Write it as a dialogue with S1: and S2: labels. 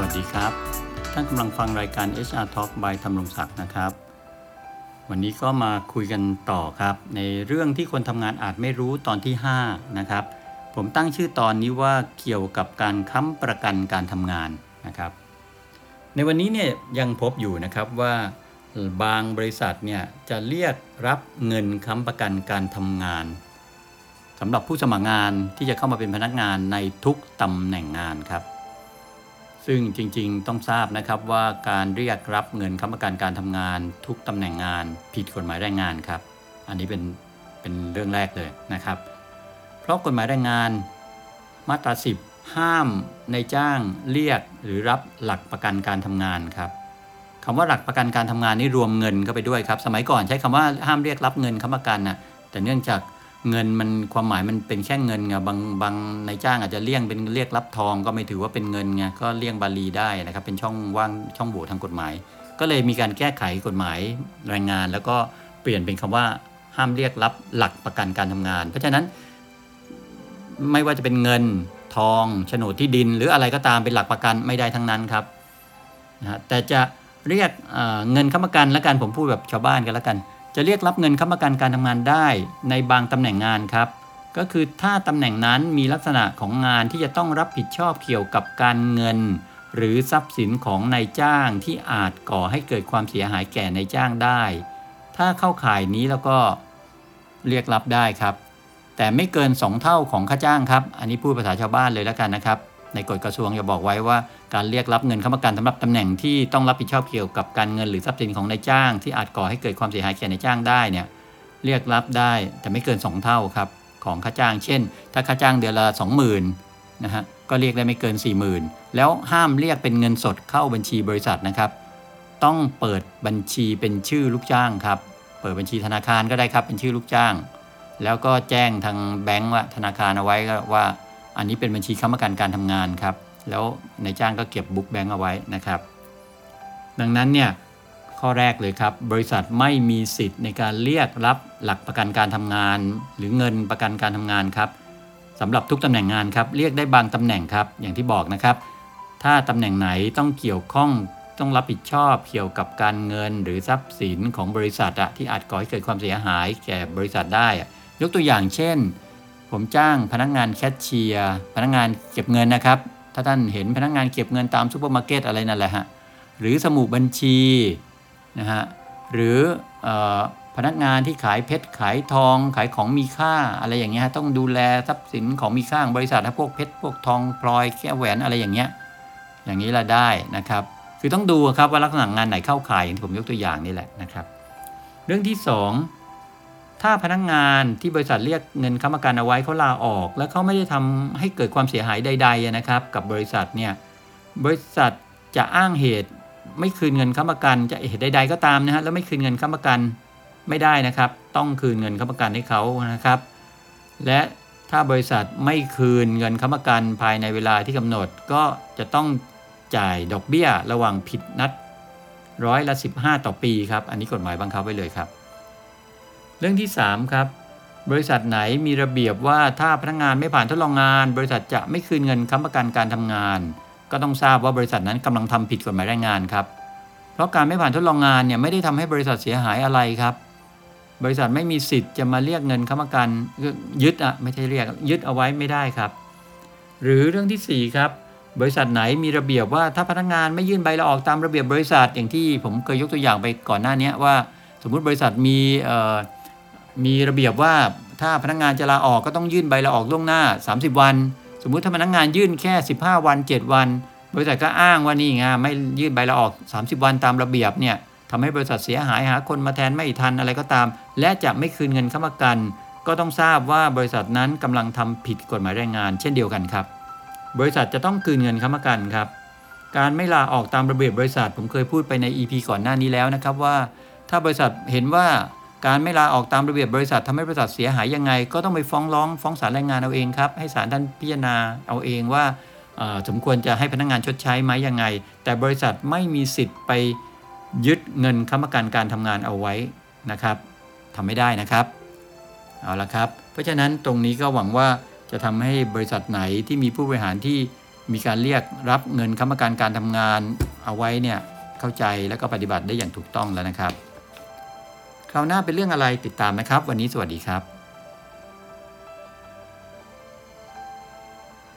S1: วัสดีครับ ท่านกำลังฟังรายการ HR Talk by ธรรมรงศักดิ์นะครับ วันนี้ก็มาคุยกันต่อครับ ในเรื่องที่คนทำงานอาจไม่รู้ตอนที่ 5 นะครับ ผมตั้งชื่อตอนนี้ว่าเกี่ยวกับการค้ำประกันการทำงานนะครับ ในวันนี้เนี่ยยังพบอยู่นะครับว่าบางบริษัทเนี่ยจะเรียกรับเงินค้ำประกันการทำงานสำหรับผู้สมัครงานที่จะเข้ามาเป็นพนักงานในทุกตำแหน่งงานครับ ซึ่งจริงๆต้องทราบนะครับว่าการเรียกรับเงินค้ำประกันการทำงาน ทุกตำแหน่งงานผิดกฎหมายแรงงานครับ อันนี้เป็นเป็นเรื่องแรกเลยนะครับ เพราะกฎหมายแรงงานมาตรา10 ห้ามในจ้างเรียกหรือรับหลักประกันการทำงานครับคำว่าหลักประกันการทำงานนี่รวมเงินเข้าไปด้วยครับ สมัยก่อนใช้คำว่าห้ามเรียกรับเงินค้ำประกันนะแต่เนื่องจาก เงินมันความหมายมันเป็นแค่เงินไงบางบางในจ้างอาจจะเลี่ยงเป็นเรียกรับทองก็ไม่ถือว่าเป็นเงินไงก็เลี่ยงบาลีได้นะครับ เป็นช่องว่างช่องโหว่ทางกฎหมาย ก็เลยมีการแก้ไขกฎหมายแรงงาน แล้วก็เปลี่ยนเป็นคำว่าห้ามเรียกรับหลักประกันการทำงาน เพราะฉะนั้น ไม่ว่าจะเป็นเงินทองโฉนดที่ดิน หรืออะไรก็ตามเป็นหลักประกันไม่ได้ทั้งนั้นครับนะแต่จะเรียกเเงินค้ำประกันและกันผมพูดแบบชาวบ้านกันแล้วกัน จะเรียกรับเงินค้ำประกันการทำงานได้ในบางตำแหน่งงานครับ ก็คือถ้าตำแหน่งนั้นมีลักษณะของงานที่จะต้องรับผิดชอบเกี่ยวกับการเงิน หรือทรัพย์สินของนายจ้างที่อาจก่อให้เกิดความเสียหายแก่นายจ้างได้ ถ้าเข้าข่ายนี้แล้วก็เรียกรับได้ครับ แต่ไม่เกิน 2 เท่าของค่าจ้างครับ อันนี้พูดภาษาชาวบ้านเลยแล้วกันนะครับ ในกฎกระทรวงจะบอกไว้ว่าการเรียกรับเงินค้ำประกันสำหรับตำแหน่งที่ต้องรับผิดชอบเกี่ยวกับการเงินหรือทรัพย์สินของนายจ้าง ที่อาจก่อให้เกิดความเสียหายแก่นายจ้างได้เนี่ยเรียกรับได้แต่ไม่เกิน 2 เท่าครับของค่าจ้าง เช่น ถ้าค่าจ้างเดือนละ 20,000นะฮะก็เรียกได้ไม่เกิน 40,000 แล้วห้ามเรียกเป็นเงินสดเข้าบัญชีบริษัทนะครับ ต้องเปิดบัญชีเป็นชื่อลูกจ้างครับเปิดบัญชีธนาคารก็ได้ครับเป็นชื่อลูกจ้าง แล้วก็แจ้งทางแบงก์ว่าธนาคารเอาไว้ว่า อันนี้เป็นบัญชีค้ำประกันการทำงานครับ แล้วนายจ้างก็เก็บบุ๊กแบงก์เอาไว้นะครับ ดังนั้นเนี่ยข้อแรกเลยครับ บริษัทไม่มีสิทธิ์ในการเรียกรับหลักประกันการทำงาน หรือเงินประกันการทำงานครับสำหรับทุกตำแหน่งงานครับเรียกได้บางตำแหน่งครับอย่างที่บอกนะครับ ถ้าตำแหน่งไหนต้องเกี่ยวข้องต้องรับผิดชอบเกี่ยวกับการเงินหรือทรัพย์สินของบริษัทอะที่อาจก่อให้เกิดความเสียหายแก่บริษัทได้ ยกตัวอย่างเช่น ผมจ้างพนักงานแคชเชียร์พนักงานเก็บเงินนะครับ ถ้าท่านเห็นพนักงานเก็บเงินตามซูเปอร์มาร์เก็ตอะไรนั่นแหละฮะหรือสมุดบัญชีนะฮะหรืออพนักงานที่ขายเพชรขายทองขายของมีค่าอะไรอย่างเงี้ยต้องดูแลทรัพย์สินของมีค่าของบริษัทถ้าพวกเพชรพวกทองพลอยแก้วแหวนอะไรอย่างเงี้ยอย่างนี้ละได้นะครับ คือต้องดูครับว่าลักษณะงานไหนเข้าข่ายอย่างที่ผมยกตัวอย่างนี่แหละนะครับ เรื่องที่ 2 ถ้าพนักงานที่บริษัทเรียกเงินค้ำประกันเอาไว้เขาลาออก แล้วเขาไม่ได้ทำให้เกิดความเสียหายใด ๆนะครับ กับบริษัทเนี่ยบริษัทจะอ้างเหตุไม่คืนเงินค้ำประกันจะเหตุใด ๆ ก็ตามนะฮะแล้วไม่คืนเงินค้ำประกันไม่ได้นะครับ ต้องคืนเงินค้ำประกันให้เขานะครับ และถ้าบริษัทไม่คืนเงินค้ำประกันภายในเวลาที่กำหนดก็จะต้องจ่ายดอกเบี้ยระหว่างผิดนัดร้อยละ 15 ต่อปีครับ อันนี้กฎหมายบังคับไว้เลยครับ เรื่องที่ 3 ครับ บริษัทไหนมีระเบียบว่าถ้าพนักงานไม่ผ่านทดลองงาน บริษัทจะไม่คืนเงินค้ำประกันการทำงาน ก็ต้องทราบว่าบริษัทนั้นกำลังทำผิดกฎหมายแรงงานครับ เพราะการไม่ผ่านทดลองงานเนี่ยไม่ได้ทำให้บริษัทเสียหายอะไรครับ บริษัทไม่มีสิทธิ์จะมาเรียกเงินค้ำประกันยึดอะไม่ใช่เรียกยึดเอาไว้ไม่ได้ครับ หรือเรื่องที่ 4 ครับบริษัทไหนมีระเบียบว่าถ้าพนักงานไม่ยื่นใบลาออกตามระเบียบ บริษัทอย่างที่ผมเคยยกตัวอย่างไปก่อนหน้านี้ว่า สมมุติบริษัทมี มีระเบียบว่าถ้าพนักงานจะลาออกก็ต้องยื่นใบลาออกล่วงหน้า 30 วัน สมมุติถ้าพนักงานยื่นแค่ 15 วัน 7 วัน บริษัทก็อ้างว่านี่ไงไม่ยื่นใบลาออก 30 วันตามระเบียบเนี่ยทำให้บริษัทเสียหายหาคนมาแทนไม่ทันอะไรก็ตาม และจะไม่คืนเงินค้ำประกัน ก็ต้องทราบว่าบริษัทนั้นกำลังทำผิดกฎหมายแรงงาน เช่นเดียวกันครับ บริษัทจะต้องคืนเงินค้ำประกันครับการไม่ลาออกตามระเบียบบริษัทผมเคยพูดไปใน EP ก่อนหน้านี้แล้วนะครับว่า ถ้าบริษัทเห็นว่า การไม่ลาออกตามระเบียบบริษัททำให้บริษัทเสียหายยังไง ก็ต้องไปฟ้องร้องฟ้องศาลแรงงานเอาเองครับให้ศาลท่านพิจารณาเอาเองว่าสมควรจะให้พนักงานชดใช้ไหมยังไง แต่บริษัทไม่มีสิทธิ์ไปยึดเงินค้ำประกันการทำงานเอาไว้นะครับทำไม่ได้นะครับเอาละครับ เพราะฉะนั้นตรงนี้ก็หวังว่าจะทำให้บริษัทไหนที่มีผู้บริหารที่มีการเรียกรับเงินค้ำประกันการทำงานเอาไว้เนี่ยเข้าใจแล้วก็ปฏิบัติได้อย่างถูกต้องแล้วนะครับ คราวหน้าเป็นเรื่องอะไรติดตามนะครับ วันนี้สวัสดีครับ